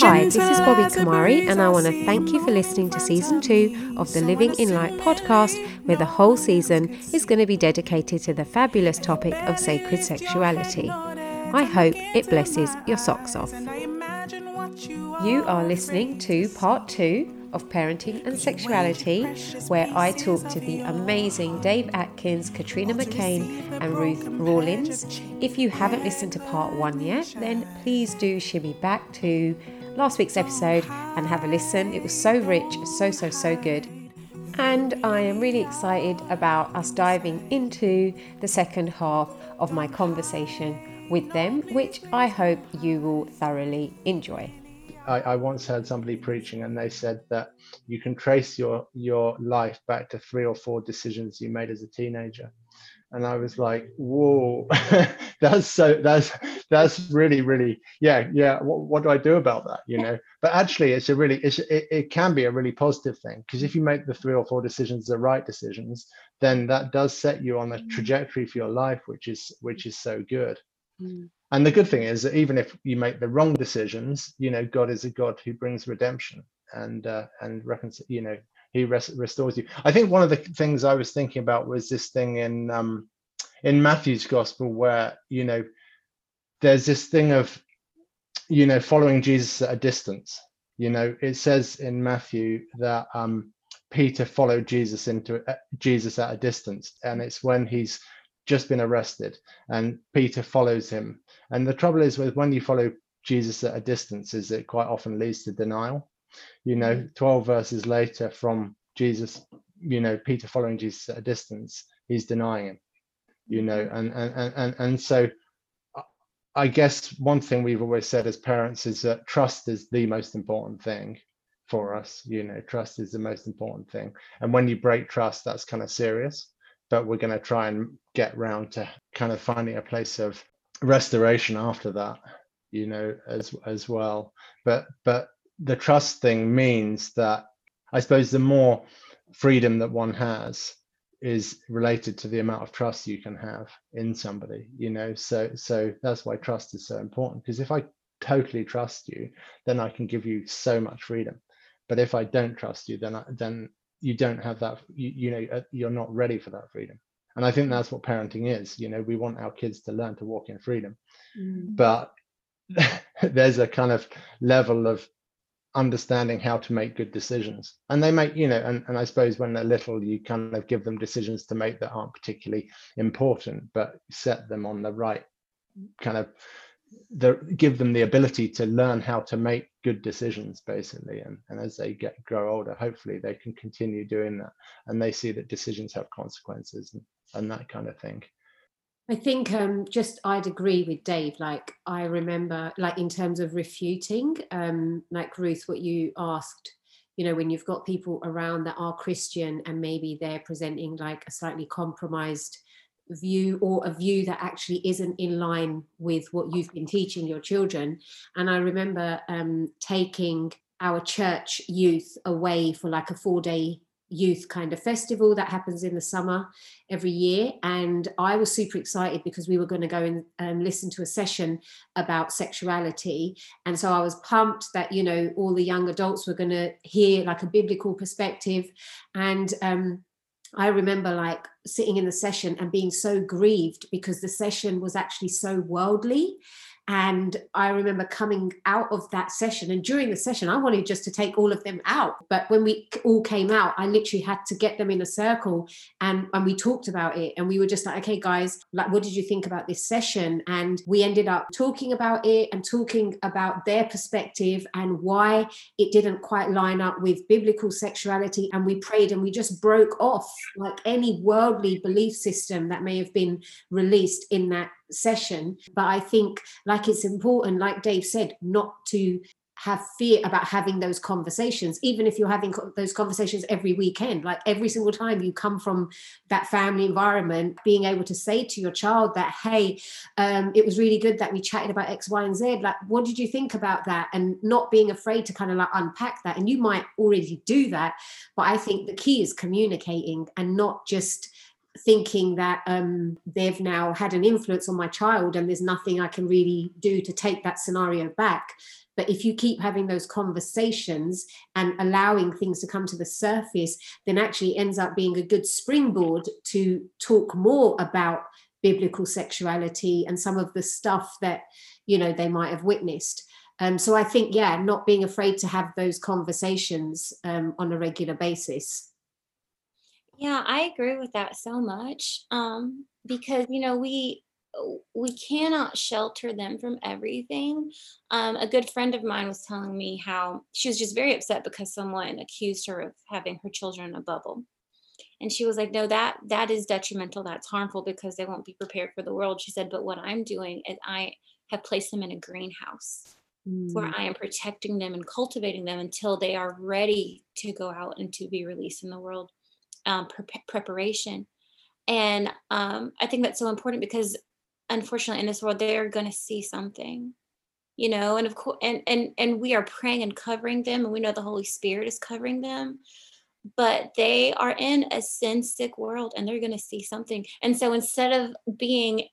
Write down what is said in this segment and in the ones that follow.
Hi, this is Bobby Kamari, and I want to thank you for listening to season two of the Living in Light podcast, where the whole season is going to be dedicated to the fabulous topic of sacred sexuality. I hope it blesses your socks off. You are listening to part two of Parenting and Sexuality, where I talk to the amazing Dave Adkins, Katrina McCain, and Ruth Rawlins. If you haven't listened to part one yet, then please do shimmy back to last week's episode and have a listen. It was so rich, so, so, so good. And I am really excited about us diving into the second half of my conversation with them, which I hope you will thoroughly enjoy. I, I, once heard somebody preaching and they said that you can trace your your life back to three or four decisions you made as a teenager and i was like whoa. That's so that's that's really really yeah yeah what, what do i do about that you know? But actually it's a really it's, it, it can be a really positive thing because if you make the three or four decisions the right decisions then that does set you on a mm. trajectory for your life which is which is so good. Mm. And the good thing is that even if you make the wrong decisions you know god is a god who brings redemption and uh, and reckons you know he res- restores you. I think one of the things i was thinking about was this thing in um in matthew's gospel where you know there's this thing of you know following jesus at a distance. You know it says in matthew that um peter followed jesus into uh, jesus at a distance and it's when he's just been arrested and peter follows him. And the trouble is with when you follow jesus at a distance is it quite often leads to denial you know mm. 12 verses later from jesus you know peter following jesus at a distance he's denying him you know mm. and and and, and so i guess one thing we've always said as parents is that trust is the most important thing for us you know trust is the most important thing and when you break trust that's kind of serious but we're going to try and get round to kind of finding a place of restoration after that you know as as well but but the trust thing means that i suppose the more freedom that one has is related to the amount of trust you can have in somebody you know? So so that's why trust is so important because if i totally trust you then i can give you so much freedom. But if i don't trust you then I, then you don't have that you, you know uh, you're not ready for that freedom. And i think that's what parenting is you know? We want our kids to learn to walk in freedom. Mm. but there's a kind of level of understanding how to make good decisions. And they make you know and, and i suppose when they're little you kind of give them decisions to make that aren't particularly important but set them on the right kind of the, give them the ability to learn how to make good decisions basically. And, and as they get grow older hopefully they can continue doing that and they see that decisions have consequences and, and that kind of thing I think um, just I'd agree with Dave. Like I remember, like in terms of refuting, um, like Ruth, what you asked, you know, when you've got people around that are Christian and maybe they're presenting like a slightly compromised view or a view that actually isn't in line with what you've been teaching your children. And I remember um, taking our church youth away for like a four day youth kind of festival that happens in the summer every year. And i was super excited because we were going to go and um, listen to a session about sexuality. And so i was pumped that you know all the young adults were going to hear like a biblical perspective. And um, I remember like sitting in the session and being so grieved because the session was actually so worldly and I remember coming out of that session, and during the session, I wanted just to take all of them out. But when we all came out, I literally had to get them in a circle and, and we talked about it. And we were just like, okay, guys, like, what did you think about this session? And we ended up talking about it and talking about their perspective and why it didn't quite line up with biblical sexuality. And we prayed and we just broke off like any worldly belief system that may have been released in that session. But I think, like, it's important, like Dave said, not to have fear about having those conversations even if you're having those conversations every weekend like every single time you come from that family environment being able to say to your child that hey um, it was really good that we chatted about x y and z like what did you think about that and not being afraid to kind of like unpack that and you might already do that but i think the key is communicating and not just thinking that um, they've now had an influence on my child and there's nothing I can really do to take that scenario back. But if you keep having those conversations and allowing things to come to the surface, then actually ends up being a good springboard to talk more about biblical sexuality and some of the stuff that you know they might have witnessed. Um, so I think, yeah, not being afraid to have those conversations um, on a regular basis. Yeah, I agree with that so much. Um, because you know, we we cannot shelter them from everything. Um, a good friend of mine was telling me how she was just very upset because someone accused her of having her children in a bubble. And she was like, no, that that is detrimental. That's harmful because they won't be prepared for the world. She said, but what I'm doing is I have placed them in a greenhouse mm. where I am protecting them and cultivating them until they are ready to go out and to be released in the world um, pre- preparation. And um, I think that's so important because unfortunately in this world, they're going to see something, you know, and of course, and, and, and we are praying and covering them and we know the Holy Spirit is covering them, but they are in a sin sick world and they're going to see something. And so instead of being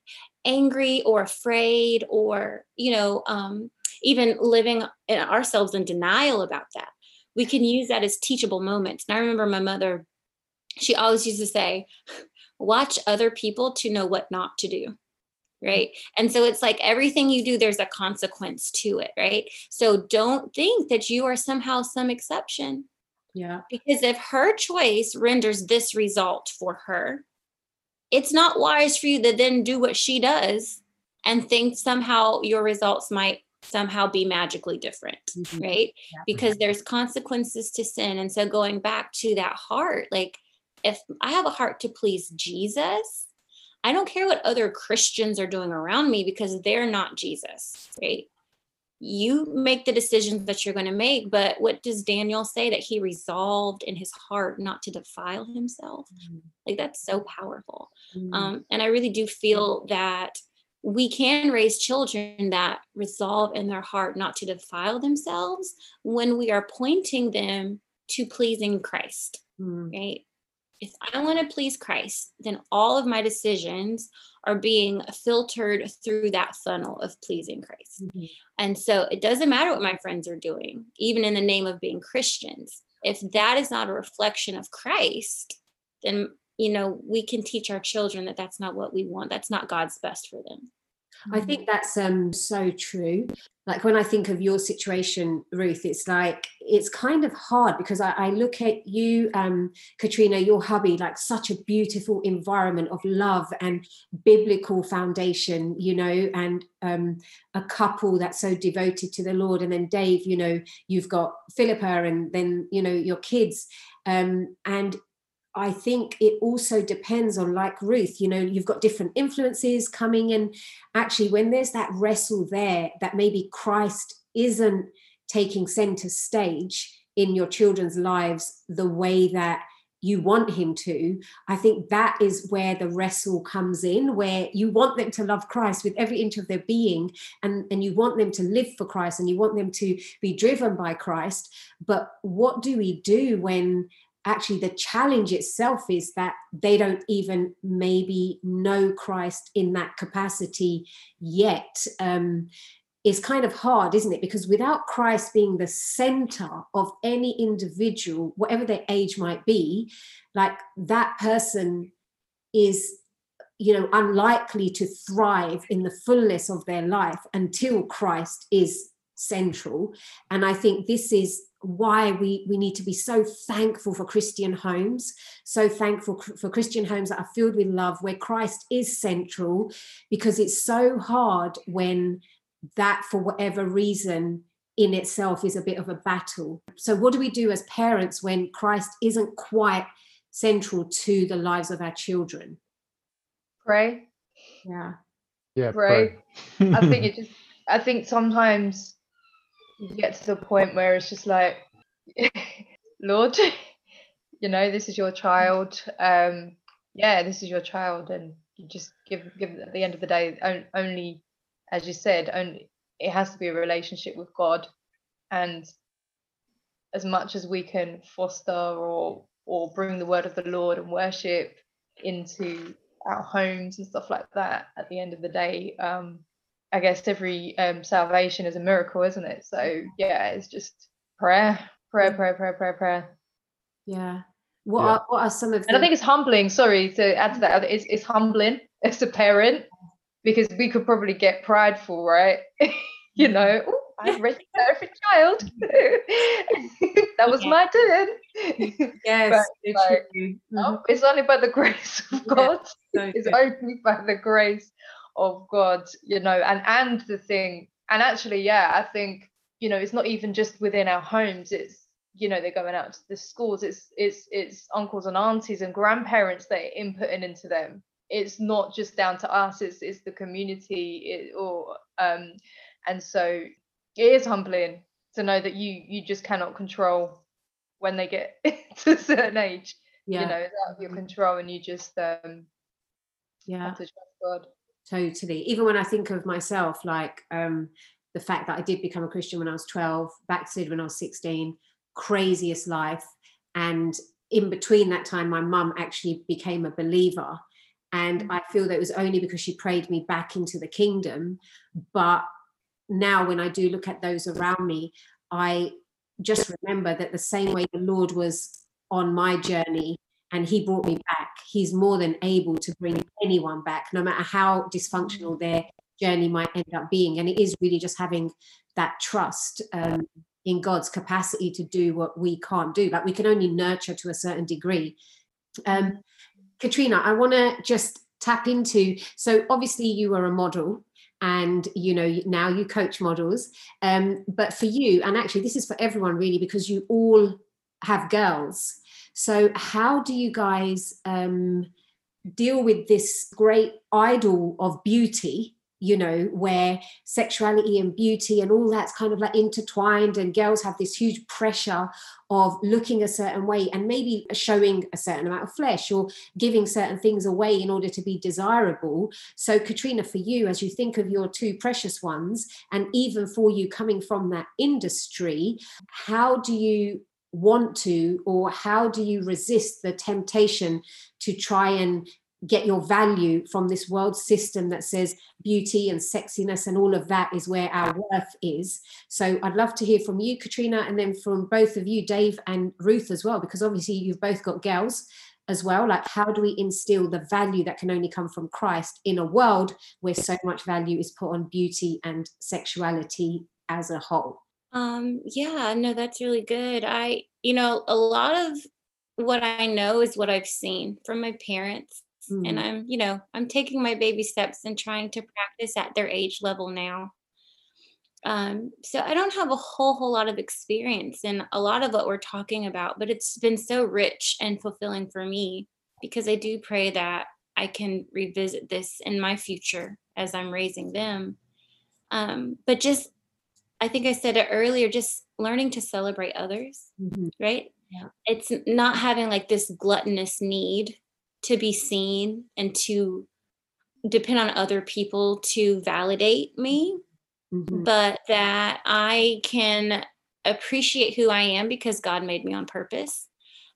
angry or afraid or, you know, um, even living in ourselves in denial about that, we can use that as teachable moments. And I remember my mother she always used to say, watch other people to know what not to do. Right. And so it's like everything you do, there's a consequence to it. Right. So don't think that you are somehow some exception. Yeah. Because if her choice renders this result for her, it's not wise for you to then do what she does and think somehow your results might somehow be magically different, mm-hmm. right? Yeah. Because there's consequences to sin. And so going back to that heart, like if I have a heart to please Jesus, I don't care what other Christians are doing around me because they're not Jesus, right? You make the decisions that you're going to make, but what does Daniel say that he resolved in his heart not to defile himself? Mm-hmm. Like that's so powerful. Mm-hmm. Um, and I really do feel that we can raise children that resolve in their heart not to defile themselves when we are pointing them to pleasing Christ, mm-hmm. right? If I want to please Christ, then all of my decisions are being filtered through that funnel of pleasing Christ. Mm-hmm. And so it doesn't matter what my friends are doing, even in the name of being Christians. If that is not a reflection of Christ, then you know we can teach our children that that's not what we want. That's not God's best for them. I mm. think that's um so true. Like when I think of your situation, Ruth, it's like it's kind of hard because I, I look at you, um, Katrina, your hubby, like such a beautiful environment of love and biblical foundation, you know, and um, a couple that's so devoted to the Lord. And then Dave, you know, you've got Philippa and then, you know, your kids. Um, and I think it also depends on, like Ruth, you know, you've got different influences coming in. Actually, when there's that wrestle there, that maybe Christ isn't taking center stage in your children's lives the way that you want him to i think that is where the wrestle comes in where you want them to love christ with every inch of their being and and you want them to live for christ and you want them to be driven by christ but what do we do when actually the challenge itself is that they don't even maybe know Christ in that capacity yet. Um, is kind of hard, isn't it? Because without Christ being the center of any individual, whatever their age might be, like that person is you know unlikely to thrive in the fullness of their life until christ is central and i think this is why we we need to be so thankful for christian homes so thankful for christian homes that are filled with love where christ is central because it's so hard when that for whatever reason in itself is a bit of a battle. So what do we do as parents when christ isn't quite central to the lives of our children? Pray. Yeah. Yeah pray, pray. i think it just i think sometimes you get to the point where it's just like, Lord, you know, this is your child. Um, yeah, this is your child, and you just give give at the end of the day only, as you said, only it has to be a relationship with God, and as much as we can foster or or bring the word of the Lord and worship, into our homes and stuff like that at the end of the day um i guess every um salvation is a miracle isn't it so yeah it's just prayer prayer prayer prayer prayer prayer Yeah. What Yeah. are what are some of and i think it's humbling sorry to add to that it's, it's humbling as a parent because we could probably get prideful right you know i've raised a perfect child that was Yeah. my turn yes, but, so like, true. No, it's only by the grace of Yeah. God. So It's only by the grace of God, you know, and and the thing, and actually, yeah, I think, you know, it's not even just within our homes, it's you know, they're going out to the schools, it's it's it's uncles and aunties and grandparents that are inputting into them. It's not just down to us, it's it's the community it, or um and so it is humbling to know that you you just cannot control when they get to a certain age yeah, you know it's out of your Mhm. control and you just um yeah. have to trust god totally. Even when i think of myself like um the fact that i did become a christian when i was 12 backslid when i was 16 craziest life. And in between that time my mum actually became a believer. And Mhm. i feel that it was only because she prayed me back into the kingdom. But now when i do look at those around me i just remember that the same way the lord was on my journey and he brought me back he's more than able to bring anyone back no matter how dysfunctional their journey might end up being. And it is really just having that trust um, in god's capacity to do what we can't do like we can only nurture to a certain degree. Um, katrina i want to just tap into so obviously you are a model and you know now you coach models um, but for you and actually this is for everyone really because you all have girls so how do you guys um, deal with this great idol of beauty you know where sexuality and beauty and all that's kind of like intertwined and girls have this huge pressure of looking a certain way and maybe showing a certain amount of flesh or giving certain things away in order to be desirable? So katrina for you as you think of your two precious ones and even for you coming from that industry how do you want to or how do you resist the temptation to try and get your value from this world system that says beauty and sexiness and all of that is where our worth is? So i'd love to hear from you katrina and then from both of you dave and ruth as well because obviously you've both got girls as well. Like how do we instill the value that can only come from christ in a world where so much value is put on beauty and sexuality as a whole Um, yeah, no, that's really good. I, you know, a lot of what I know is what I've seen from my parents. And Mm. I'm, you know, I'm taking my baby steps and trying to practice at their age level now. Um, so I don't have a whole whole lot of experience in a lot of what we're talking about, but it's been so rich and fulfilling for me because I do pray that I can revisit this in my future as I'm raising them. Um, but just I think I said it earlier, just learning to celebrate others, Mhm. right? Yeah. It's not having like this gluttonous need to be seen and to depend on other people to validate me, Mhm. but that I can appreciate who I am because God made me on purpose.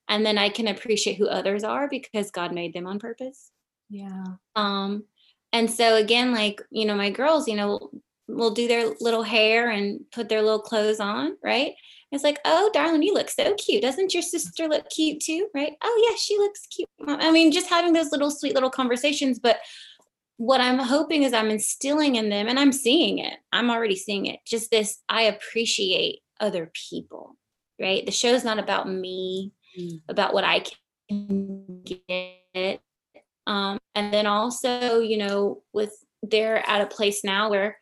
And then I can appreciate who others are because God made them on purpose. yeah Um, and so again, like, you know, my girls, you know, will do their little hair and put their little clothes on, right? It's like, oh, darling, you look so cute. Doesn't your sister look cute too? Right? Oh, yeah, she looks cute. I mean, just having those little sweet little conversations. But what I'm hoping is I'm instilling in them, and I'm seeing it. I'm already seeing it. Just this, I appreciate other people, right? The show's not about me, Mm. about what I can get. Um, and then also, you know, with they're at a place now where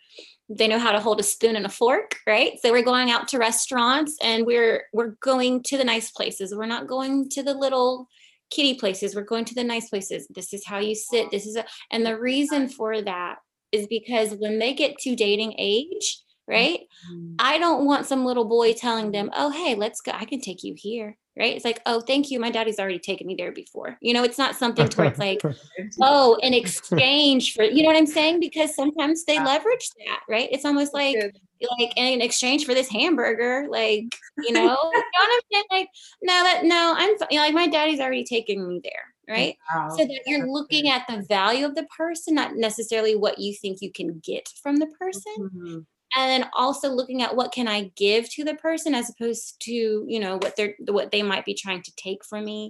they know how to hold a spoon and a fork, right? So we're going out to restaurants and we're we're going to the nice places. We're not going to the little kitty places. We're going to the nice places. This is how you sit. This is a and the reason for that is because when they get to dating age, right? Mm. I don't want some little boy telling them, "Oh, hey, let's go. I can take you here." Right? It's like, "Oh, thank you. My daddy's already taken me there before." You know, it's not something to where it's like, "Oh, in exchange for," you know what I'm saying? Because sometimes they leverage that, right? It's almost like like in exchange for this hamburger, like, you know, you know what I'm saying? Like, no, that no, I'm you know, like my daddy's already taken me there. right? Wow. So that you're looking at the value of the person, not necessarily what you think you can get from the person. Mhm. And then also looking at what can I give to the person as opposed to, you know, what they're what they might be trying to take from me.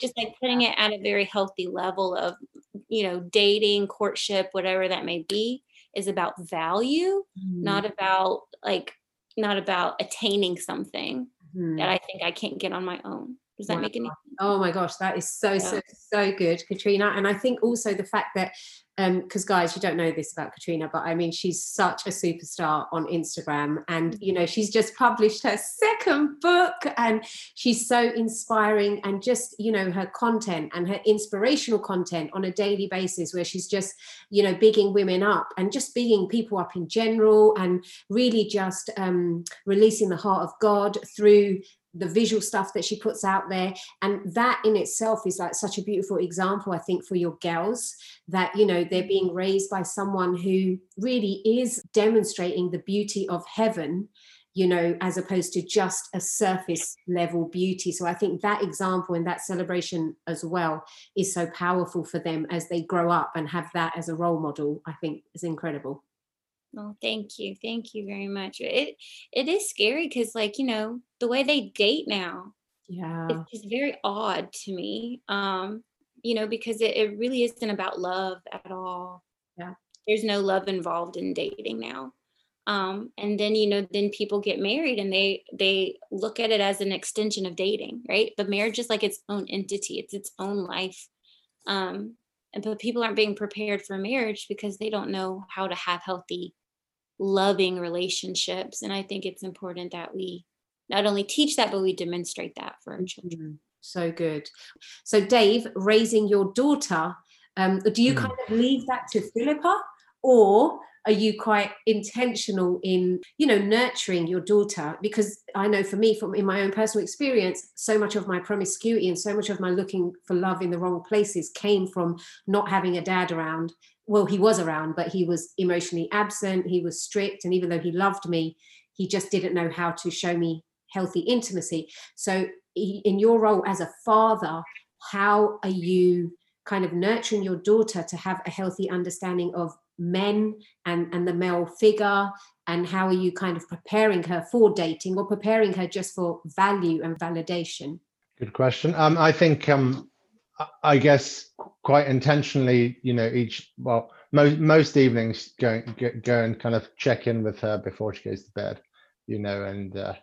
Just like putting it at a very healthy level of, you know, dating, courtship, whatever that may be, is about value, not about like not about attaining something Mhm. that I think I can't get on my own. Does that Wow. make any Oh my gosh, that is so so so good, Katrina. And I think also the fact that um because guys, you don't know this about Katrina, but I mean she's such a superstar on Instagram and you know she's just published her second book and she's so inspiring and just you know her content and her inspirational content on a daily basis where she's just you know bigging women up and just bigging people up in general and really just um releasing the heart of God through the visual stuff that she puts out there. And that in itself is like such a beautiful example i think for your girls that you know they're being raised by someone who really is demonstrating the beauty of heaven you know as opposed to just a surface level beauty. So i think that example and that celebration as well is so powerful for them as they grow up and have that as a role model i think is incredible Oh, thank you. Thank you very much. It it is scary because like, you know, the way they date now, yeah it's just very odd to me. Um, you know, because it, it really isn't about love at all. Yeah. There's no love involved in dating now. Um, and then, you know, then people get married and they they look at it as an extension of dating, right? But marriage is like its own entity, it's its own life. Um, and but people aren't being prepared for marriage because they don't know how to have healthy loving relationships and i think it's important that we not only teach that but we demonstrate that for our children Mhm. So good. So, Dave, raising your daughter, um, do you Hmm. kind of leave that to Philippa, or are you quite intentional in, you know, nurturing your daughter? Because I know for me, from in my own personal experience, so much of my promiscuity and so much of my looking for love in the wrong places came from not having a dad around. Well, he was around, but he was emotionally absent. He was strict, and even though he loved me, he just didn't know how to show me healthy intimacy. So, in your role as a father, how are you kind of nurturing your daughter to have a healthy understanding of men and, and the male figure? And how are you kind of preparing her for dating or preparing her just for value and validation? Good question. Um, I think um, I- guess quite intentionally, you know, each well, most most evenings go, go and kind of check in with her before she goes to bed, you know, and uh,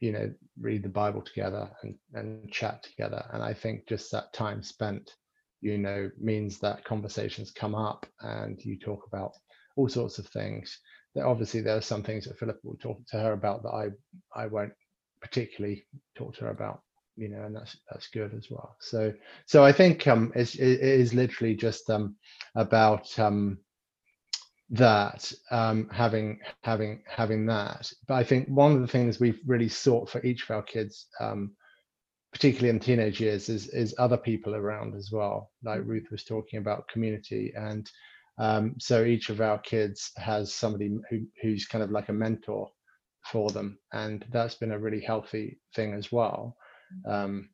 you know, read the Bible together and and chat together. And I think just that time spent, you know, means that conversations come up and you talk about all sorts of things. That obviously there are some things that Philip will talk to her about that I I won't particularly talk to her about you know and that's that's good as well. So so i think um it's, it is literally just um about um that um having having having that. But i think one of the things we've really sought for each of our kids um particularly in teenage years is is other people around as well like ruth was talking about community. And um so each of our kids has somebody who who's kind of like a mentor for them. And that's been a really healthy thing as well um,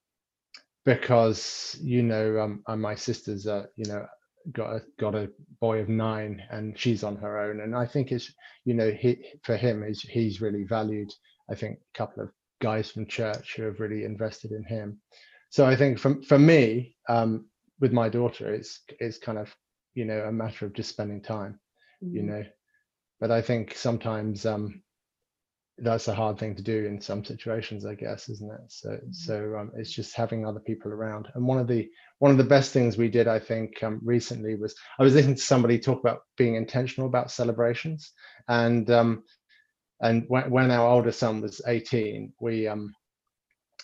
because you know um, my sister's uh, you know got a got a boy of nine and she's on her own. And I think it's you know he, for him is he's really valued. I think a couple of guys from church who have really invested in him. So I think from for me um, with my daughter it's it's kind of you know a matter of just spending time you Mm. know. But I think sometimes um, that's a hard thing to do in some situations i guess isn't it? So so um, it's just having other people around. And one of the one of the best things we did i think um, recently was i was listening to somebody talk about being intentional about celebrations. And um and when, when our older son was 18 we um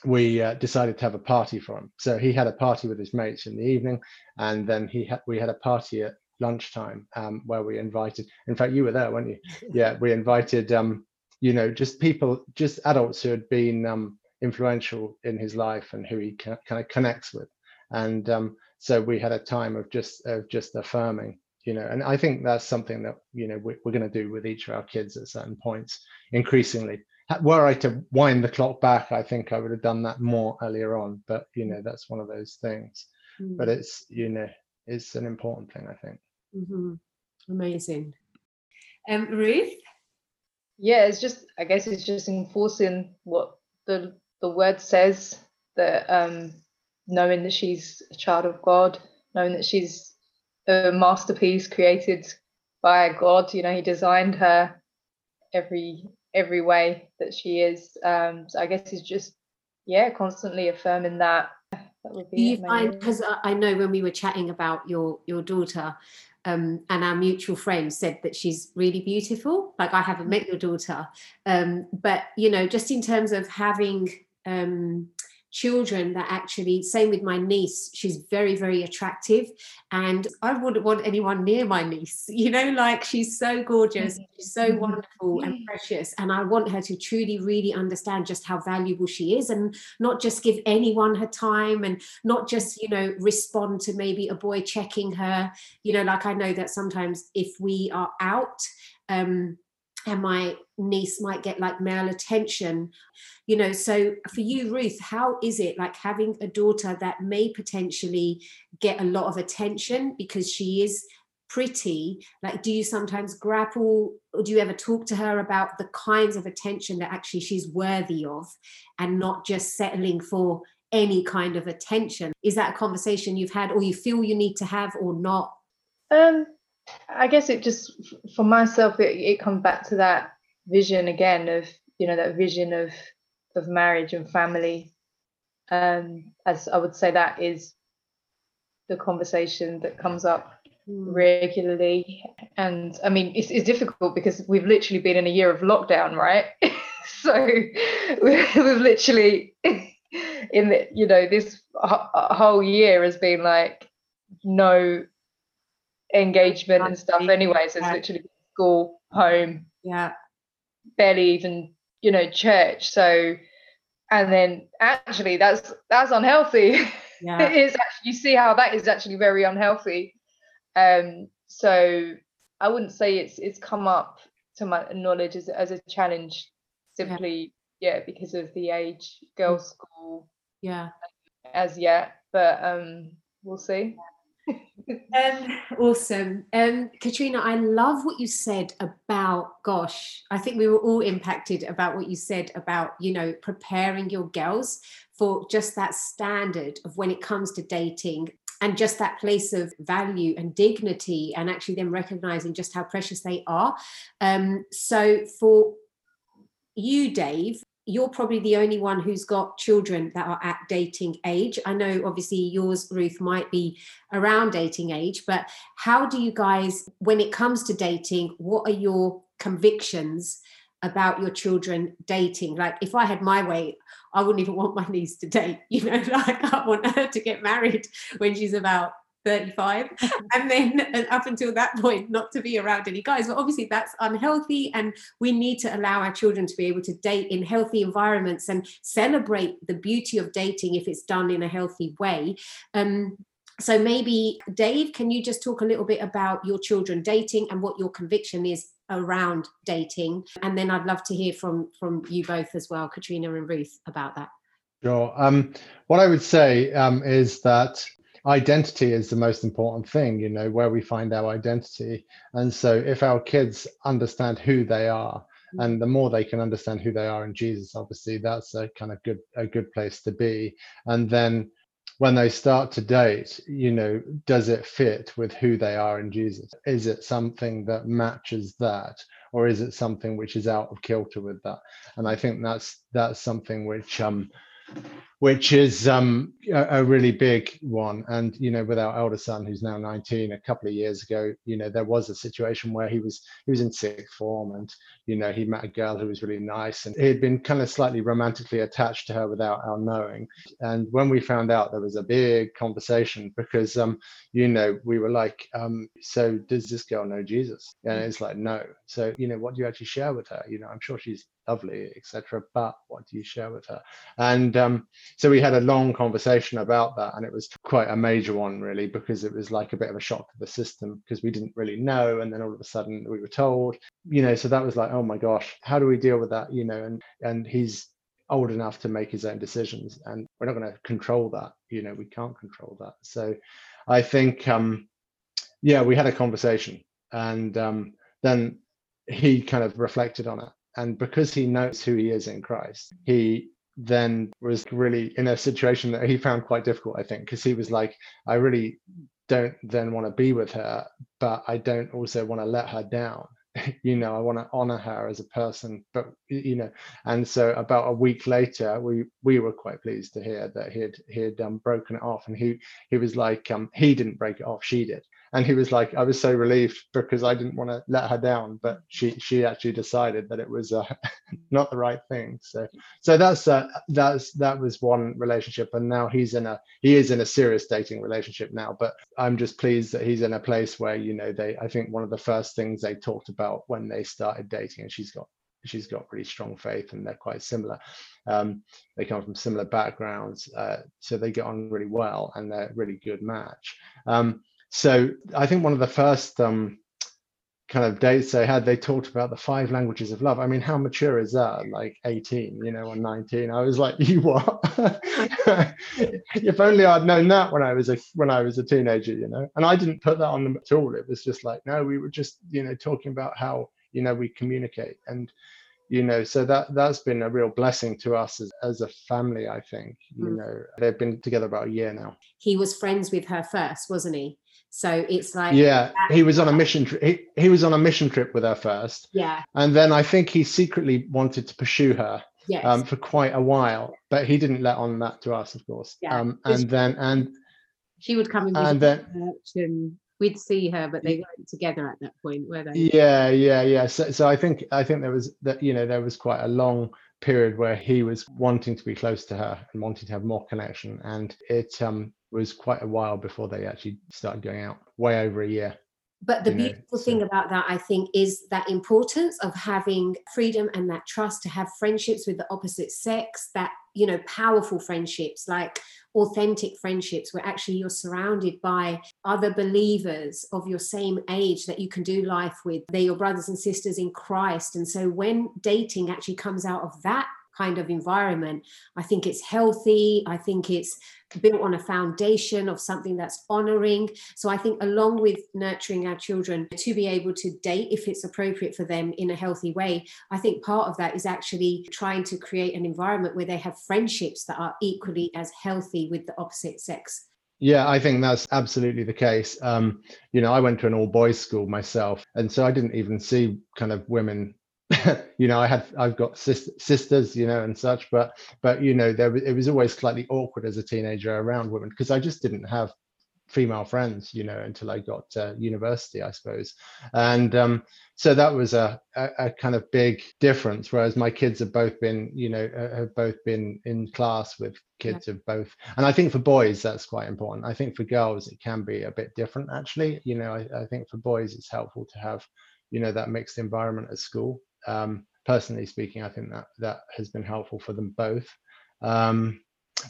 we uh, decided to have a party for him. So he had a party with his mates in the evening and then he had we had a party at lunchtime um, where we invited in fact you were there weren't you? Yeah we invited um you know just people just adults who had been um influential in his life and who he kind of connects with. And um so we had a time of just of just affirming you know. And i think that's something that you know we, we're going to do with each of our kids at certain points increasingly. Were i to wind the clock back i think i would have done that more earlier on but you know that's one of those things. But it's you know it's an important thing i think. Mm-hmm. amazing. Um ruth yeah it's just i guess it's just enforcing what the the word says that um knowing that she's a child of god knowing that she's a masterpiece created by god you know he designed her every every way that she is. Um so i guess it's just yeah constantly affirming that. That would be Do you find because I know when we were chatting about your your daughter, um, and our mutual friend said that she's really beautiful. Like I haven't met your daughter, um, but you know, just in terms of having um, children that actually same with my niece she's very very attractive and i wouldn't want anyone near my niece you know like she's so gorgeous mm-hmm. she's so mm-hmm. wonderful and precious and i want her to truly really understand just how valuable she is and not just give anyone her time and not just you know respond to maybe a boy checking her you know like i know that sometimes if we are out um and my niece might get like male attention. You know so for you ruth how is it like having a daughter that may potentially get a lot of attention because she is pretty? Like do you sometimes grapple or do you ever talk to her about the kinds of attention that actually she's worthy of and not just settling for any kind of attention? Is that a conversation you've had or you feel you need to have or not? Um I guess it just for myself it, it comes back to that vision again of you know that vision of of marriage and family. Um as I would say that is the conversation that comes up mm. regularly. And I mean it's, it's difficult because we've literally been in a year of lockdown right? So we've literally in the, you know this whole year has been like no engagement and stuff anyway so it's literally school home yeah. barely even you know church so and then actually that's that's unhealthy. Yeah. it is actually you see how that is actually very unhealthy. Um so i wouldn't say it's it's come up to my knowledge as, as a challenge simply yeah. yeah because of the age girls school yeah. as yet but um we'll see um, awesome. Um, Katrina, I love what you said about, gosh, I think we were all impacted about what you said about, you know, preparing your girls for just that standard of when it comes to dating and just that place of value and dignity and actually them recognizing just how precious they are. Um, so for you, Dave, you're probably the only one who's got children that are at dating age. I know obviously yours, Ruth, might be around dating age, but how do you guys, when it comes to dating, what are your convictions about your children dating? Like, if I had my way, I wouldn't even want my niece to date, you know, like I want her to get married when she's about 35 and then up until that point not to be around any guys. But obviously that's unhealthy and we need to allow our children to be able to date in healthy environments and celebrate the beauty of dating if it's done in a healthy way. Um, so maybe dave can you just talk a little bit about your children dating and what your conviction is around dating? And then i'd love to hear from from you both as well katrina and ruth about that. Sure. Um, what I would say um, is that identity is the most important thing, you know, where we find our identity. And so if our kids understand who they are, and the more they can understand who they are in Jesus, obviously that's a kind of good a good place to be. And then when they start to date, you know, does it fit with who they are in Jesus? Is it something that matches that? Or is it something which is out of kilter with that? And I think that's that's something which um which is um, a, a, really big one. And you know, with our elder son, who's now 19, a couple of years ago, you know, there was a situation where he was he was in sixth form, and you know, he met a girl who was really nice, and he had been kind of slightly romantically attached to her without our knowing. And when we found out, there was a big conversation because, um, you know, we were like, um, so does this girl know Jesus? And it's like, no. So you know, what do you actually share with her? You know, I'm sure she's lovely, etc. But what do you share with her? And um, so we had a long conversation about that, and it was quite a major one, really, because it was like a bit of a shock to the system because we didn't really know, and then all of a sudden we were told, you know. So that was like, oh my gosh, how do we deal with that, you know? And and he's old enough to make his own decisions and we're not going to control that you know we can't control that so i think um yeah we had a conversation and um then he kind of reflected on it and because he knows who he is in christ he then was really in a situation that he found quite difficult i think because he was like i really don't then want to be with her but i don't also want to let her down. You know i want to honor her as a person but you know and so about a week later we we were quite pleased to hear that he had he had um, broken it off and he he was like um he didn't break it off she did and he was like i was so relieved because i didn't want to let her down but she she actually decided that it was uh, not the right thing. So so that's uh, that's that was one relationship. And now he's in a he is in a serious dating relationship now but i'm just pleased that he's in a place where you know they i think one of the first things they talked about when they started dating and she's got she's got pretty strong faith and they're quite similar. Um, they come from similar backgrounds uh, so they get on really well and they're a really good match. Um, so I think one of the first um, kind of dates they had, they talked about the five languages of love. I mean, how mature is that? Like 18, you know, or 19. I was like, you what? if only I'd known that when I was a when I was a teenager, you know. And I didn't put that on them at all. It was just like, no, we were just, you know, talking about how, you know, we communicate. And you know so that that's been a real blessing to us as, as a family i think you mm. know they've been together about a year now he was friends with her first wasn't he so it's like yeah, he was on a mission trip. He, he was on a mission trip with her first. Yeah. And then I think he secretly wanted to pursue her. Yes. Um, for quite a while, but he didn't let on that to us, of course. Yeah. Um, and then and she would come and, and then and we'd see her, but they weren't together at that point, were they? Yeah, yeah, yeah. So, so I think I think there was that you know there was quite a long period where he was wanting to be close to her and wanting to have more connection, and it um was quite a while before they actually started going out, way over a year. But the beautiful know, thing so. about that, I think, is that importance of having freedom and that trust to have friendships with the opposite sex, that, you know, powerful friendships, like authentic friendships where actually you're surrounded by other believers of your same age that you can do life with. They're your brothers and sisters in Christ. And so when dating actually comes out of that kind of environment, I think it's healthy. I think it's built on a foundation of something that's honoring. So I think, along with nurturing our children to be able to date if it's appropriate for them in a healthy way, I think part of that is actually trying to create an environment where they have friendships that are equally as healthy with the opposite sex. Yeah, I think that's absolutely the case. Um, you know, I went to an all boys school myself, and so I didn't even see kind of women you know, I had I've got sis- sisters, you know, and such, but but you know, there it was always slightly awkward as a teenager around women because I just didn't have female friends, you know, until I got to university, I suppose, and um, so that was a, a, a kind of big difference. Whereas my kids have both been, you know, uh, have both been in class with kids yeah. of both, and I think for boys that's quite important. I think for girls it can be a bit different, actually. You know, I, I think for boys it's helpful to have you know that mixed environment at school um, personally speaking, I think that that has been helpful for them both. Um,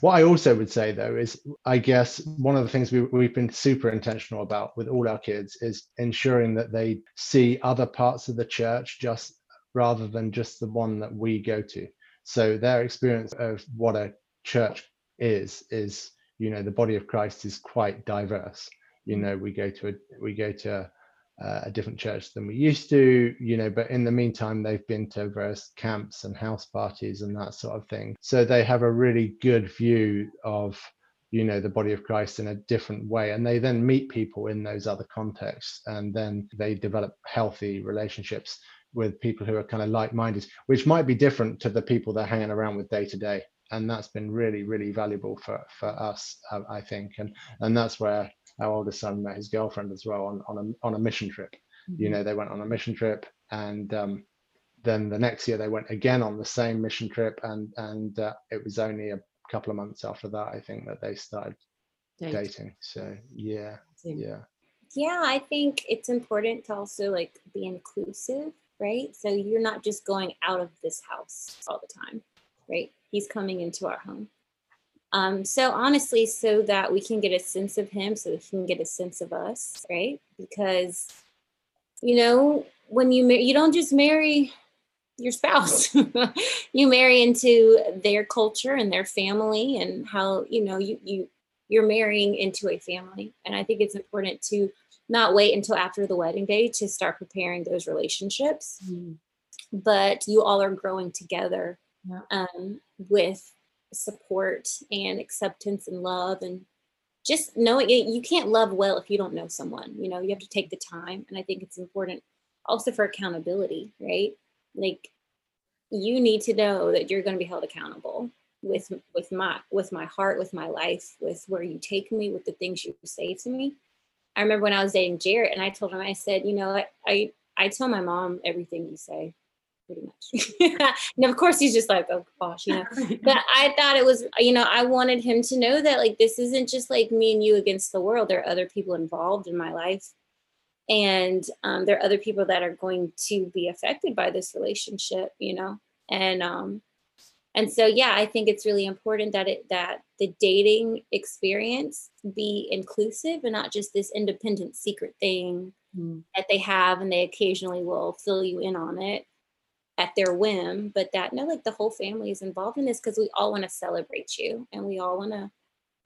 what I also would say though is, I guess one of the things we, we've been super intentional about with all our kids is ensuring that they see other parts of the church just rather than just the one that we go to. So their experience of what a church is is, you know, the body of Christ is quite diverse. You know, we go to a we go to uh, a different church than we used to, you know, but in the meantime, they've been to various camps and house parties and that sort of thing. So they have a really good view of, you know, the body of Christ in a different way. And they then meet people in those other contexts and then they develop healthy relationships with people who are kind of like minded, which might be different to the people they're hanging around with day to day. And that's been really, really valuable for, for us, I think. And, and that's where our oldest son met his girlfriend as well on, on a on a mission trip. Mm-hmm. You know, they went on a mission trip, and um, then the next year they went again on the same mission trip, and and uh, it was only a couple of months after that I think that they started Date. dating. So yeah, yeah, yeah. I think it's important to also like be inclusive, right? So you're not just going out of this house all the time, right? He's coming into our home. Um, so honestly, so that we can get a sense of him, so that he can get a sense of us, right? Because, you know, when you marry, you don't just marry your spouse. you marry into their culture and their family and how, you know, you you you're marrying into a family. And I think it's important to not wait until after the wedding day to start preparing those relationships. Mm. But you all are growing together yeah. um, with support and acceptance and love and just knowing you can't love well if you don't know someone you know you have to take the time and i think it's important also for accountability right? Like you need to know that you're going to be held accountable with with my with my heart with my life with where you take me with the things you say to me. I remember when i was dating jared and i told him i said you know i i, I tell my mom everything you say pretty much. And of course he's just like oh gosh you know? But i thought it was you know i wanted him to know that like this isn't just like me and you against the world. There are other people involved in my life. And um, there are other people that are going to be affected by this relationship you know? And um and so yeah i think it's really important that it that the dating experience be inclusive and not just this independent secret thing mm. that they have and they occasionally will fill you in on it at their whim but that no like the whole family is involved in this because we all want to celebrate you and we all want to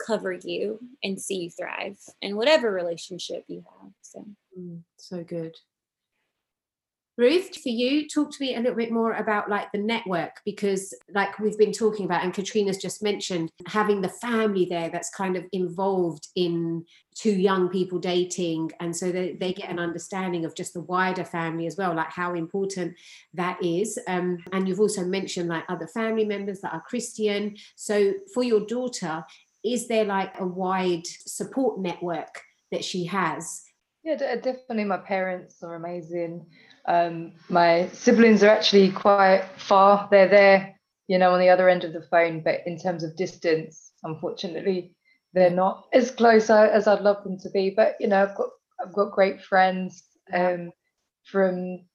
cover you and see you thrive in whatever relationship you have so. Mm, so good Ruth, for you, talk to me a little bit more about like the network because, like we've been talking about, and Katrina's just mentioned, having the family there that's kind of involved in two young people dating. And so they, they get an understanding of just the wider family as well, like how important that is. Um, and you've also mentioned like other family members that are Christian. So for your daughter, is there like a wide support network that she has? Yeah, definitely. My parents are amazing. Um, my siblings are actually quite far. They're there, you know, on the other end of the phone, but in terms of distance, unfortunately, they're not as close as I'd love them to be. But you know, I've got I've got great friends um, from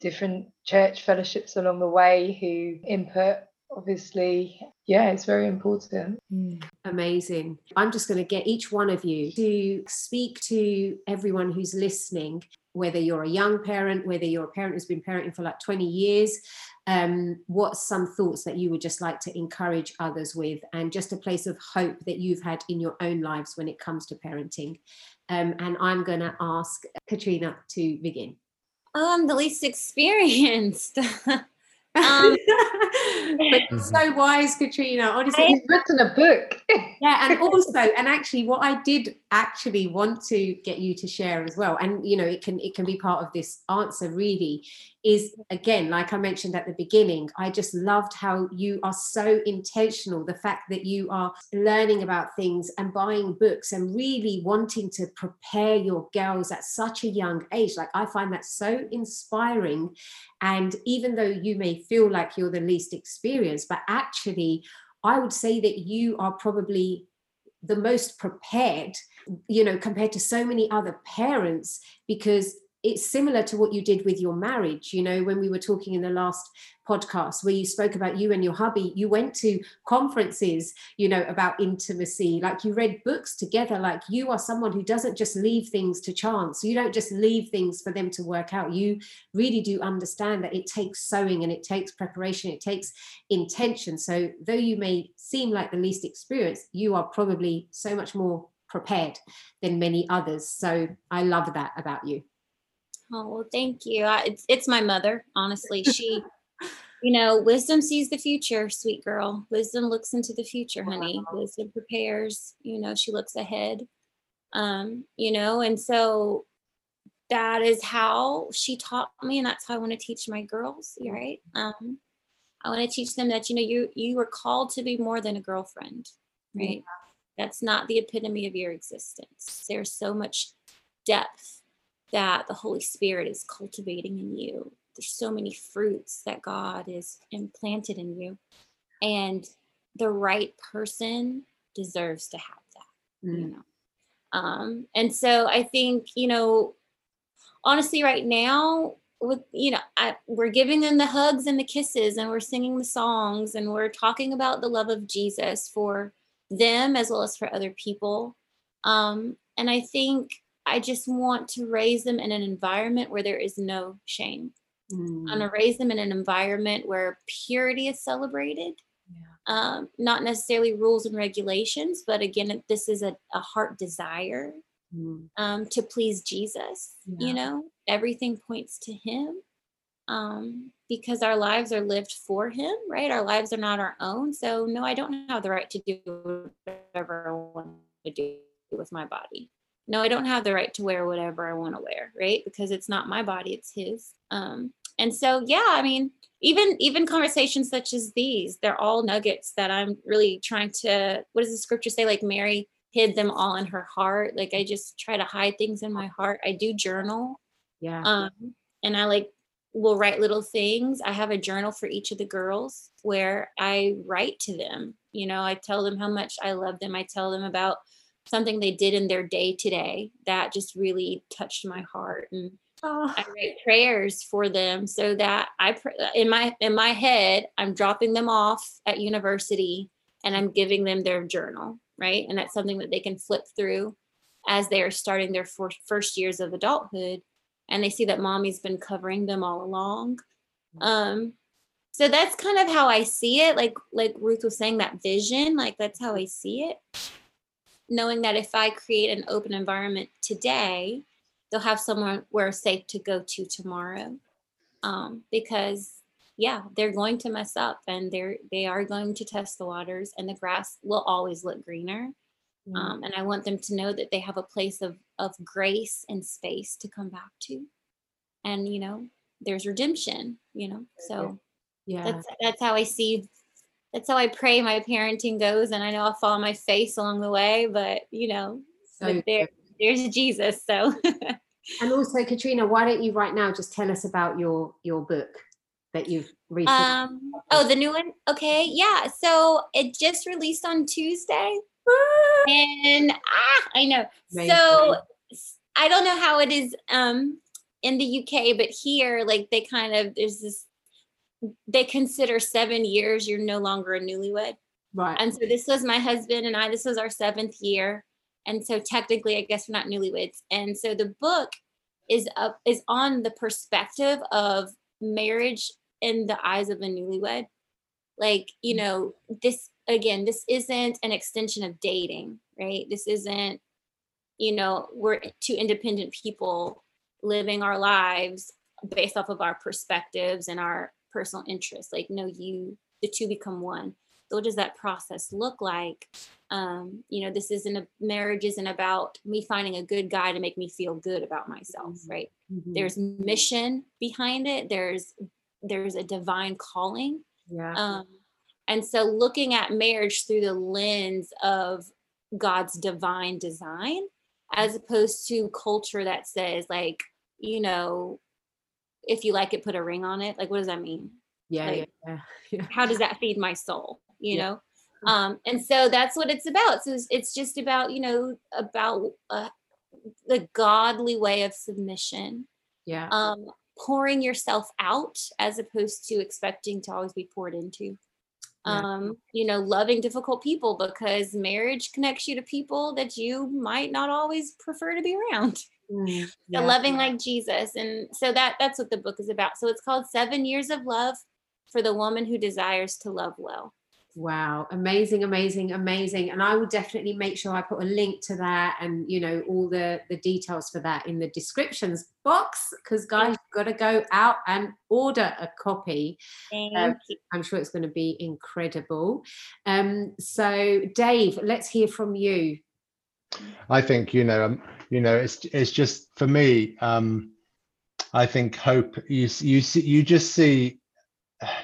different church fellowships along the way who input obviously yeah it's very important mm, amazing i'm just going to get each one of you to speak to everyone who's listening whether you're a young parent, whether you're a parent who's been parenting for like 20 years, um, what's some thoughts that you would just like to encourage others with, and just a place of hope that you've had in your own lives when it comes to parenting? Um, and I'm going to ask Katrina to begin. Oh, I'm the least experienced. Um, but mm-hmm. so wise, Katrina. Honestly, he's written a book. yeah, and also, and actually, what I did actually want to get you to share as well, and you know, it can it can be part of this answer really, is again, like I mentioned at the beginning, I just loved how you are so intentional. The fact that you are learning about things and buying books and really wanting to prepare your girls at such a young age. Like, I find that so inspiring. And even though you may feel like you're the least experienced, but actually, I would say that you are probably the most prepared, you know, compared to so many other parents because it's similar to what you did with your marriage you know when we were talking in the last podcast where you spoke about you and your hubby you went to conferences you know about intimacy. Like you read books together. Like you are someone who doesn't just leave things to chance. You don't just leave things for them to work out. You really do understand that it takes sowing and it takes preparation. It takes intention. So though you may seem like the least experienced you are probably so much more prepared than many others. So i love that about you Oh, well, thank you. I, it's, it's my mother, honestly. She, you know, wisdom sees the future, sweet girl. Wisdom looks into the future, honey. Wow. Wisdom prepares, you know, she looks ahead. Um, you know, and so that is how she taught me, and that's how I want to teach my girls, right? Um, I want to teach them that, you know, you you were called to be more than a girlfriend, right? Yeah. That's not the epitome of your existence. There's so much depth that the Holy Spirit is cultivating in you. There's so many fruits that God is implanted in you. And the right person deserves to have that, mm. you know. Um, and so I think, you know, honestly, right now, with you know, I, we're giving them the hugs and the kisses, and we're singing the songs, and we're talking about the love of Jesus for them as well as for other people. Um, and I think I just want to raise them in an environment where there is no shame. Mm. I want to raise them in an environment where purity is celebrated. Um, not necessarily rules and regulations, but again, this is a, a heart desire Mm. um, to please Jesus. Yeah. You know, everything points to Him um, because our lives are lived for Him, right? Our lives are not our own. So, no, I don't have the right to do whatever I want to do with my body. No, I don't have the right to wear whatever I want to wear, right? Because it's not my body, it's His. Um, and so, yeah, I mean, even even conversations such as these, they're all nuggets that I'm really trying to. What does the scripture say? Like Mary hid them all in her heart. Like I just try to hide things in my heart. I do journal. Yeah. Um, and I like will write little things. I have a journal for each of the girls where I write to them. You know, I tell them how much I love them. I tell them about something they did in their day today that just really touched my heart and Oh. I write prayers for them so that I pr- in my in my head I'm dropping them off at university and I'm giving them their journal, right? And that's something that they can flip through as they are starting their fir- first years of adulthood and they see that mommy's been covering them all along. Um so that's kind of how I see it like like Ruth was saying that vision, like that's how I see it. Knowing that if I create an open environment today, they'll have somewhere where safe to go to tomorrow. Um, because yeah they're going to mess up and they're they are going to test the waters and the grass will always look greener. Um, and i want them to know that they have a place of of grace and space to come back to. And you know there's redemption you know so yeah. that's that's how i see that's how i pray my parenting goes and i know i'll fall on my face along the way but you know So but there, there's jesus so And also, Katrina, why don't you right now just tell us about your your book that you've recently? Um. Oh, the new one. Okay. Yeah. So it just released on Tuesday, and ah, I know. So I don't know how it is um in the UK, but here, like they kind of there's this. They consider seven years you're no longer a newlywed, right. and so this was my husband and I. This was our seventh year, and so technically, I guess we're not newlyweds. And so the book is up is on the perspective of marriage in the eyes of a newlywed. Like you mm-hmm. know, this again, this isn't an extension of dating, right? This isn't, you know, we're two independent people living our lives based off of our perspectives and our personal interests. Like, no, you the two become one so what does that process look like um, you know this isn't a marriage isn't about me finding a good guy to make me feel good about myself right Mhm. there's mission behind it there's there's a divine calling yeah. um, and so looking at marriage through the lens of god's divine design as opposed to culture that says like you know if you like it put a ring on it like what does that mean yeah, like- yeah, yeah. how does that feed my soul you Yeah. know um and so that's what it's about so it's, it's just about you know about uh, the godly way of submission yeah. um pouring yourself out as opposed to expecting to always be poured into Yeah. um you know loving difficult people because marriage connects you to people that you might not always prefer to be around Mm, yeah. loving like jesus and so that that's what the book is about so it's called seven years of love for the woman who desires to love well Wow, amazing, amazing, amazing. And I will definitely make sure I put a link to that and you know all the the details for that in the descriptions box because guys you've got to go out and order a copy. Um, I'm sure it's going to be incredible. Um so Dave, let's hear from you. I think you know, um, you know, it's it's just for me. Um, I think hope. You you see, you just see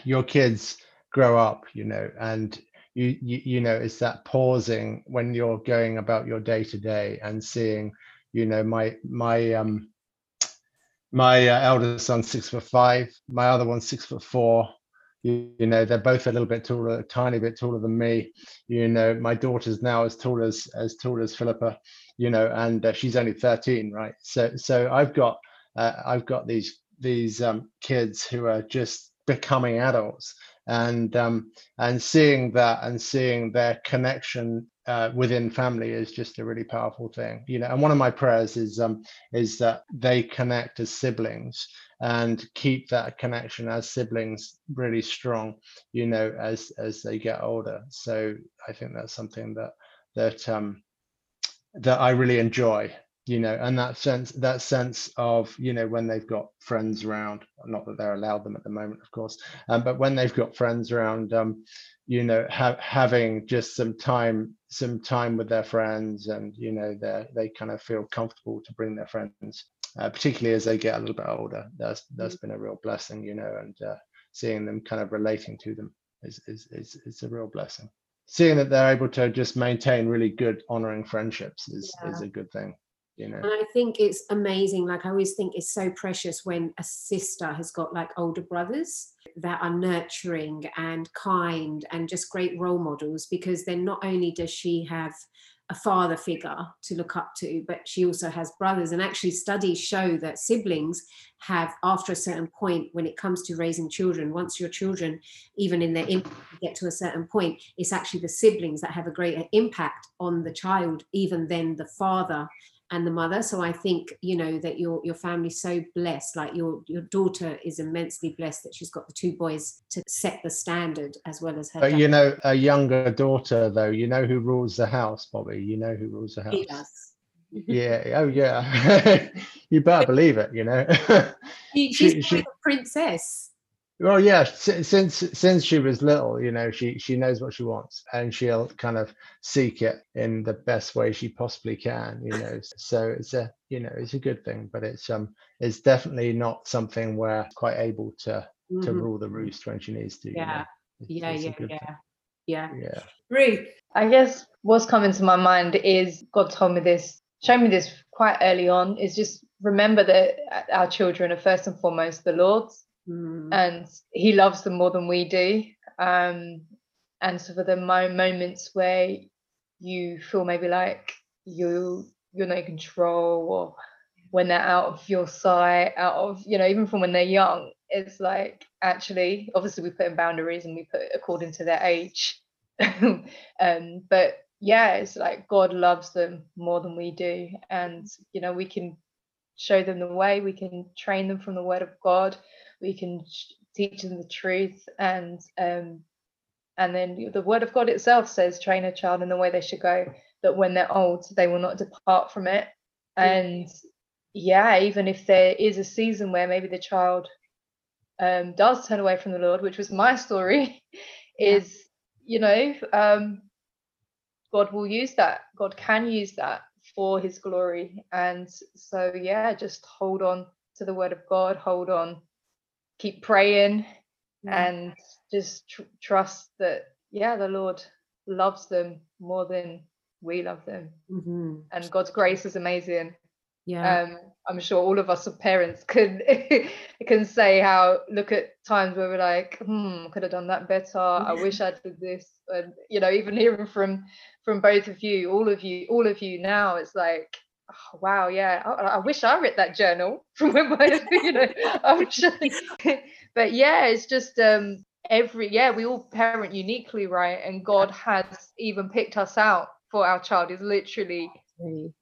your kids grow up, you know, and you you you know, it's that pausing when you're going about your day to day and seeing, you know, my my um my uh, eldest son six foot five, my other one six foot four. You, you know, they're both a little bit taller, a tiny bit taller than me. You know, my daughter's now as tall as as tall as Philippa. You know, and uh, she's only 13, right? So so I've got uh, I've got these these um, kids who are just becoming adults, and um, and seeing that and seeing their connection uh, within family is just a really powerful thing you know and one of my prayers is um is that they connect as siblings and keep that connection as siblings really strong you know as as they get older. So i think that's something that that um that i really enjoy you know and that sense that sense of you know when they've got friends around not that they're allowed them at the moment of course um, but when they've got friends around um, you know ha- having just some time some time with their friends and you know they they kind of feel comfortable to bring their friends uh, particularly as they get a little bit older that's that's been a real blessing you know and uh, seeing them kind of relating to them is is is, is a real blessing seeing that they're able to just maintain really good honoring friendships is Yeah. is a good thing you know And I think it's amazing. Like I always think it's so precious when a sister has got like older brothers that are nurturing and kind and just great role models because then not only does she have a father figure to look up to, but she also has brothers. And actually, studies show that siblings have, after a certain point, when it comes to raising children, once your children, even in their get to a certain point, it's actually the siblings that have a greater impact on the child, even than the father and the mother. So i think you know that your your family's so blessed like your your daughter is immensely blessed that she's got the two boys to set the standard as well as her but dad. you know a younger daughter though you know who rules the house bobby? You know who rules the house? She does. yeah oh yeah. You better believe it you know. She- She- she's she- like a princess well yeah since since she was little you know she she knows what she wants and she'll kind of seek it in the best way she possibly can you know. So it's a you know it's a good thing but it's um it's definitely not something where quite able to to Mhm. rule the roost when she needs to you know. yeah It's- yeah it's yeah yeah. Yeah. Yeah. Ruth. I guess what's coming to my mind is God told me this, showed me this quite early on, is just remember that our children are first and foremost the Lord's Mm, and He loves them more than we do. Um, and so for the mo- moments where you feel maybe like you you're not in control or when they're out of your sight, out of you know, even from when they're young, it's like actually obviously we put in boundaries and we put according to their age. um, but yeah, it's like God loves them more than we do. And you know, we can show them the way, we can train them from the word of God, we can teach them the truth and um and then the word of God itself says train a child in the way they should go that when they're old they will not depart from it. And yeah even if there is a season where maybe the child um does turn away from the lord which was my story is you know um god will use that. God can use that for his glory. And so yeah just hold on to the word of god hold on keep praying yeah. and just tr- trust that yeah the lord loves them more than we love them. Mhm. and god's grace is amazing. Yeah. Um i'm sure all of us as parents can can say how look at times where we're like hmm could have done that better. I wish i did this. And you know even hearing from from both of you all of you all of you now it's like oh, wow yeah I, I wish i read that journal from when my you know i wish I, but yeah it's just um every yeah we all parent uniquely right and god has even picked us out for our child. Is literally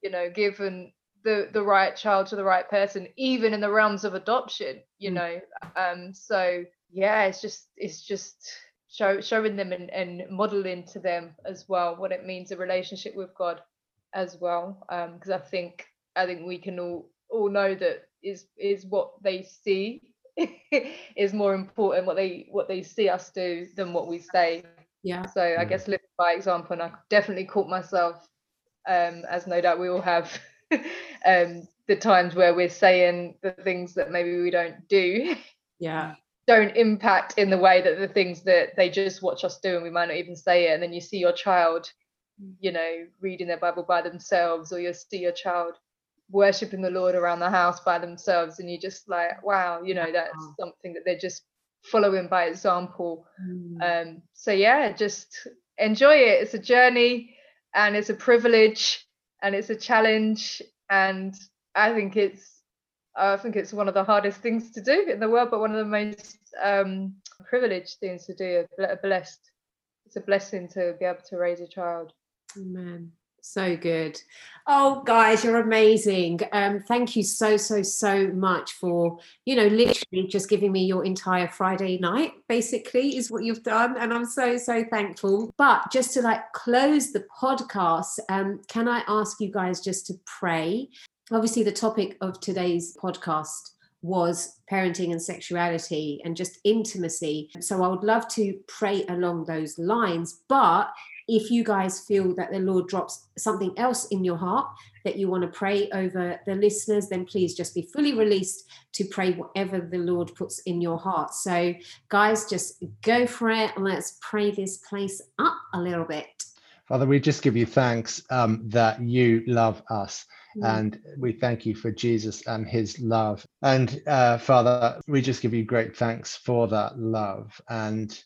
you know given the the right child to the right person even in the realms of adoption you Mm. know um so yeah it's just it's just show, showing them and, and modeling to them as well what it means a relationship with god as well um because i think i think we can all all know that is is what they see is more important what they what they see us do than what we say yeah so I Mm. guess living by example, and I definitely caught myself, um, as no doubt we all have, um, the times where we're saying the things that maybe we don't do yeah don't impact in the way that the things that they just watch us do, and we might not even say it. And then you see your child, you know, reading their Bible by themselves, or you see your child worshiping the Lord around the house by themselves, and you just like, wow, you know, that's Wow. something that they're just following by example Mm. um so yeah just enjoy it it's a journey and it's a privilege and it's a challenge and i think it's i think it's one of the hardest things to do in the world but one of the most um privileged things to do a blessed it's a blessing to be able to raise a child Amen. So good. Oh, guys, you're amazing. Um, thank you so, so, so much for, you know, literally just giving me your entire Friday night, basically, is what you've done. And I'm so, so thankful. But just to like close the podcast, um, can I ask you guys just to pray? Obviously, the topic of today's podcast was parenting and sexuality and just intimacy. So I would love to pray along those lines. But if you guys feel that the Lord drops something else in your heart that you want to pray over the listeners, then please just be fully released to pray whatever the Lord puts in your heart. So, guys, just go for it and let's pray this place up a little bit. Father, we just give you thanks um, that you love us. Mm. And we thank you for Jesus and his love. And uh, Father, we just give you great thanks for that love. And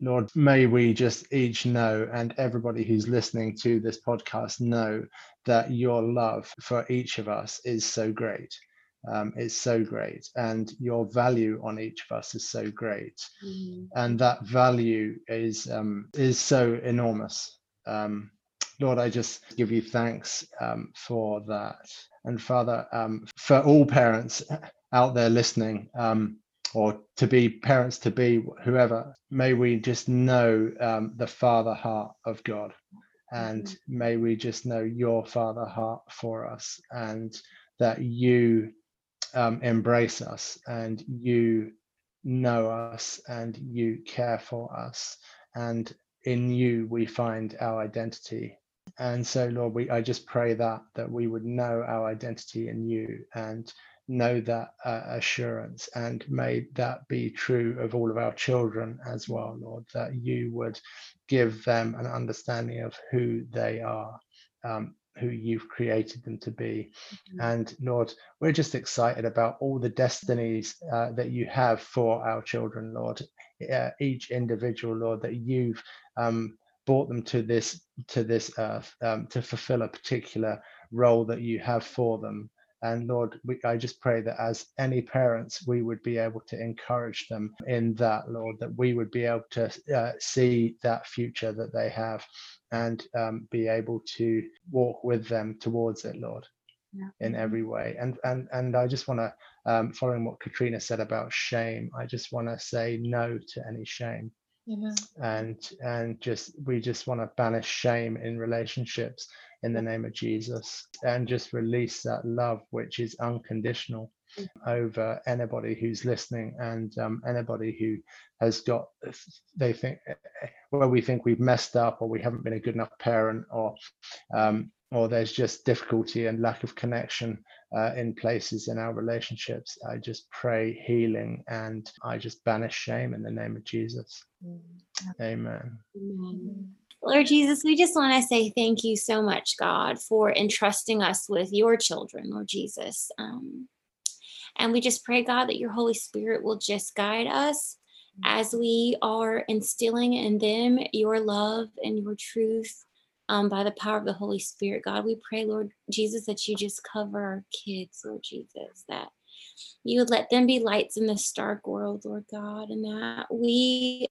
Lord, may we just each know, and everybody who's listening to this podcast know that your love for each of us is so great. Um, is so great, and your value on each of us is so great, mm. and that value is um, is so enormous. Um, Lord, I just give you thanks um, for that, and Father, um, for all parents out there listening. Or to be parents to be whoever may we just know um, the father heart of god. And mm-hmm. may we just know your father heart for us and that you um, embrace us and you know us and you care for us. And in you we find our identity. And so lord we i just pray that that we would know our identity in you and know that uh, assurance and may that be true of all of our children as well lord that you would give them an understanding of who they are um, who you've created them to be. Mm-hmm. and lord we're just excited about all the destinies uh, that you have for our children lord. Uh, each individual lord that you've um, brought them to this to this earth um, to fulfill a particular role that you have for them and Lord, we, I just pray that as any parents, we would be able to encourage them in that, Lord, that we would be able to uh, see that future that they have and um, be able to walk with them towards it, Lord. Yeah. in every way and and and i just want to um, following what katrina said about shame i just want to say no to any shame Amen. and and just we just want to banish shame in relationships in the name of Jesus and just release that love which is unconditional over anybody who's listening and um, anybody who has got they think well we think we've messed up or we haven't been a good enough parent or um, or there's just difficulty and lack of connection uh, in places in our relationships i just pray healing and i just banish shame in the name of jesus mm. amen, amen. Lord Jesus, we just want to say thank you so much, God, for entrusting us with your children, Lord Jesus. Um, and we just pray, God, that your Holy Spirit will just guide us as we are instilling in them your love and your truth um, by the power of the Holy Spirit. God, we pray, Lord Jesus, that you just cover our kids, Lord Jesus, that you would let them be lights in this dark world, Lord God, and that we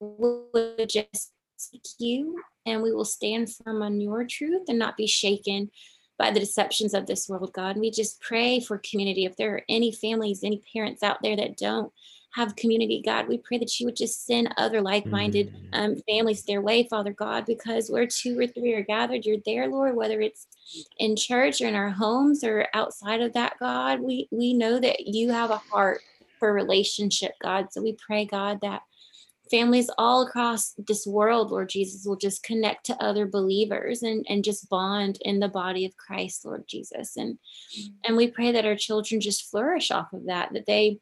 would just seek you and we will stand firm on your truth and not be shaken by the deceptions of this world, God. And we just pray for community. If there are any families, any parents out there that don't have community, God, we pray that you would just send other like minded mm. um, families their way, Father God, because where two or three are gathered, you're there, Lord, whether it's in church or in our homes or outside of that, God. We, we know that you have a heart for relationship, God. So we pray, God, that families all across this world, Lord Jesus, will just connect to other believers and, and just bond in the body of Christ, Lord Jesus. And mm-hmm. and we pray that our children just flourish off of that, that they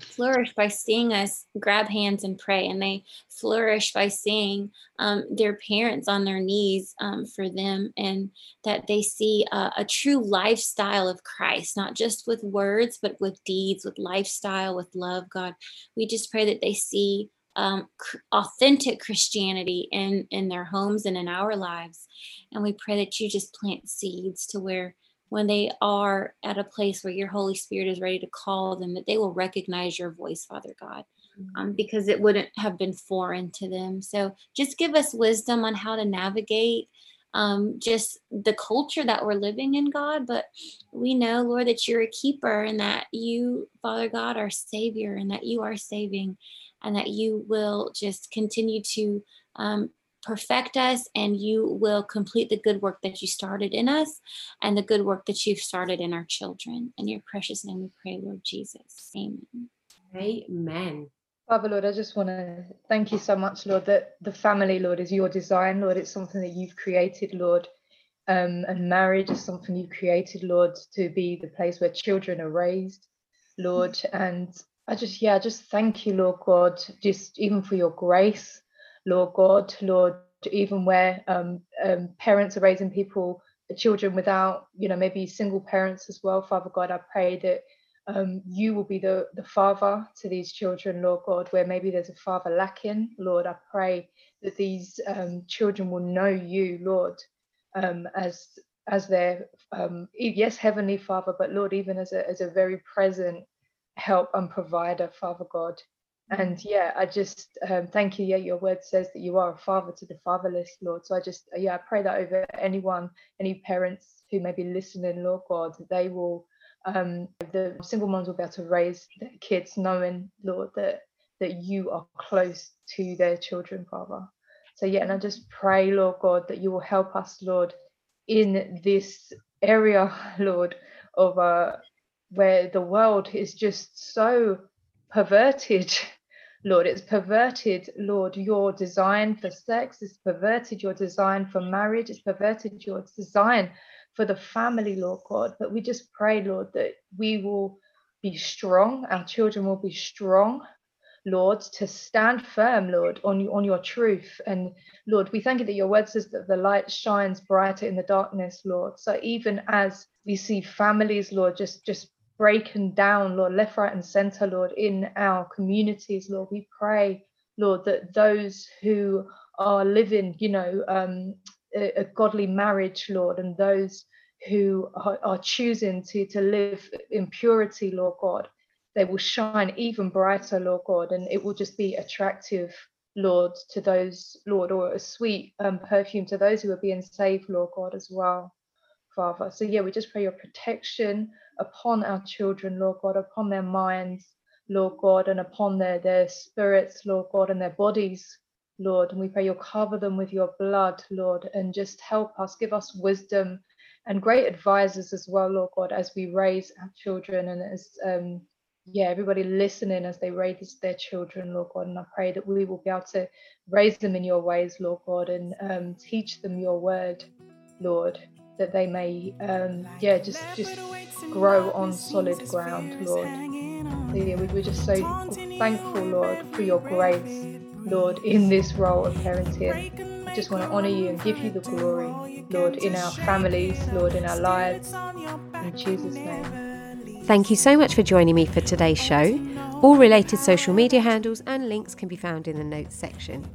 flourish by seeing us grab hands and pray, and they flourish by seeing um, their parents on their knees um, for them, and that they see a, a true lifestyle of Christ, not just with words, but with deeds, with lifestyle, with love, God. We just pray that they see um, authentic Christianity in in their homes and in our lives. And we pray that you just plant seeds to where when they are at a place where your Holy Spirit is ready to call them, that they will recognize your voice, Father God. um, because it wouldn't have been foreign to them. So just give us wisdom on how to navigate um, just the culture that we're living in, God. But we know, Lord, that you're a keeper and that you, Father God, are Savior and that you are saving and that you will just continue to um, perfect us and you will complete the good work that you started in us and the good work that you've started in our children. In your precious name we pray, Lord Jesus. Amen. Amen. Father, Lord, I just want to thank you so much, Lord, that the family, Lord, is your design, Lord. It's something that you've created, Lord. Um, and marriage is something you've created, Lord, to be the place where children are raised, Lord. And I just, yeah, just thank you, Lord God, just even for your grace, Lord God, Lord, even where um, um, parents are raising people, children without, you know, maybe single parents as well. Father God, I pray that um, you will be the, the father to these children, Lord God, where maybe there's a father lacking. Lord, I pray that these um, children will know you, Lord, um, as as their um, yes, heavenly Father, but Lord, even as a as a very present help and provider, Father God. And yeah, I just um, thank you. Yeah, your word says that you are a father to the fatherless, Lord. So I just yeah, I pray that over anyone, any parents who may be listening, Lord God, they will um, the single moms will be able to raise their kids knowing, Lord, that that you are close to their children, Father. So yeah, and I just pray, Lord God, that you will help us, Lord, in this area, Lord, of uh, where the world is just so perverted. Lord, it's perverted, Lord, your design for sex, it's perverted your design for marriage, it's perverted your design for the family, Lord God. But we just pray, Lord, that we will be strong, our children will be strong, Lord, to stand firm, Lord, on, on your truth. And Lord, we thank you that your word says that the light shines brighter in the darkness, Lord. So even as we see families, Lord, just just breaking down, Lord, left, right, and center, Lord, in our communities, Lord, we pray, Lord, that those who are living, you know, um, a, a godly marriage, Lord, and those who are, are choosing to, to live in purity, Lord God, they will shine even brighter, Lord God, and it will just be attractive, Lord, to those, Lord, or a sweet um, perfume to those who are being saved, Lord God, as well, Father. So, yeah, we just pray your protection upon our children, Lord God, upon their minds, Lord God, and upon their, their spirits, Lord God, and their bodies, Lord. And we pray you'll cover them with your blood, Lord, and just help us, give us wisdom and great advisors as well, Lord God, as we raise our children and as um, yeah, everybody listening as they raise their children, Lord God. And I pray that we will be able to raise them in your ways, Lord God, and um, teach them your word, Lord, that they may, um, yeah, just just grow on solid ground, Lord. Yeah, we, we're just so thankful, Lord, for your grace Lord, in this role of parenting. I just want to honor you and give you the glory, Lord, in our families, Lord, in our lives. In Jesus' name. Thank you so much for joining me for today's show. All related social media handles and links can be found in the notes section.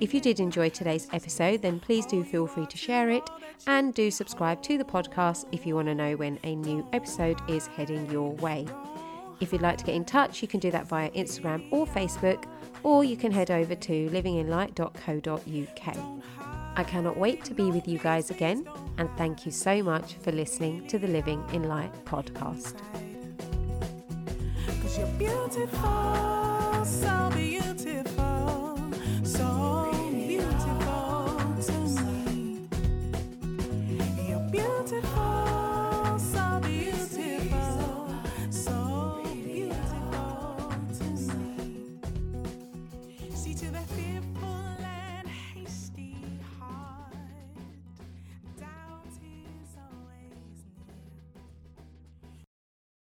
If you did enjoy today's episode, then please do feel free to share it and do subscribe to the podcast if you want to know when a new episode is heading your way. If you'd like to get in touch, you can do that via Instagram or Facebook or you can head over to livinginlight.co.uk. I cannot wait to be with you guys again, and thank you so much for listening to the Living in Light podcast. Cause you're beautiful, so beautiful. beautiful.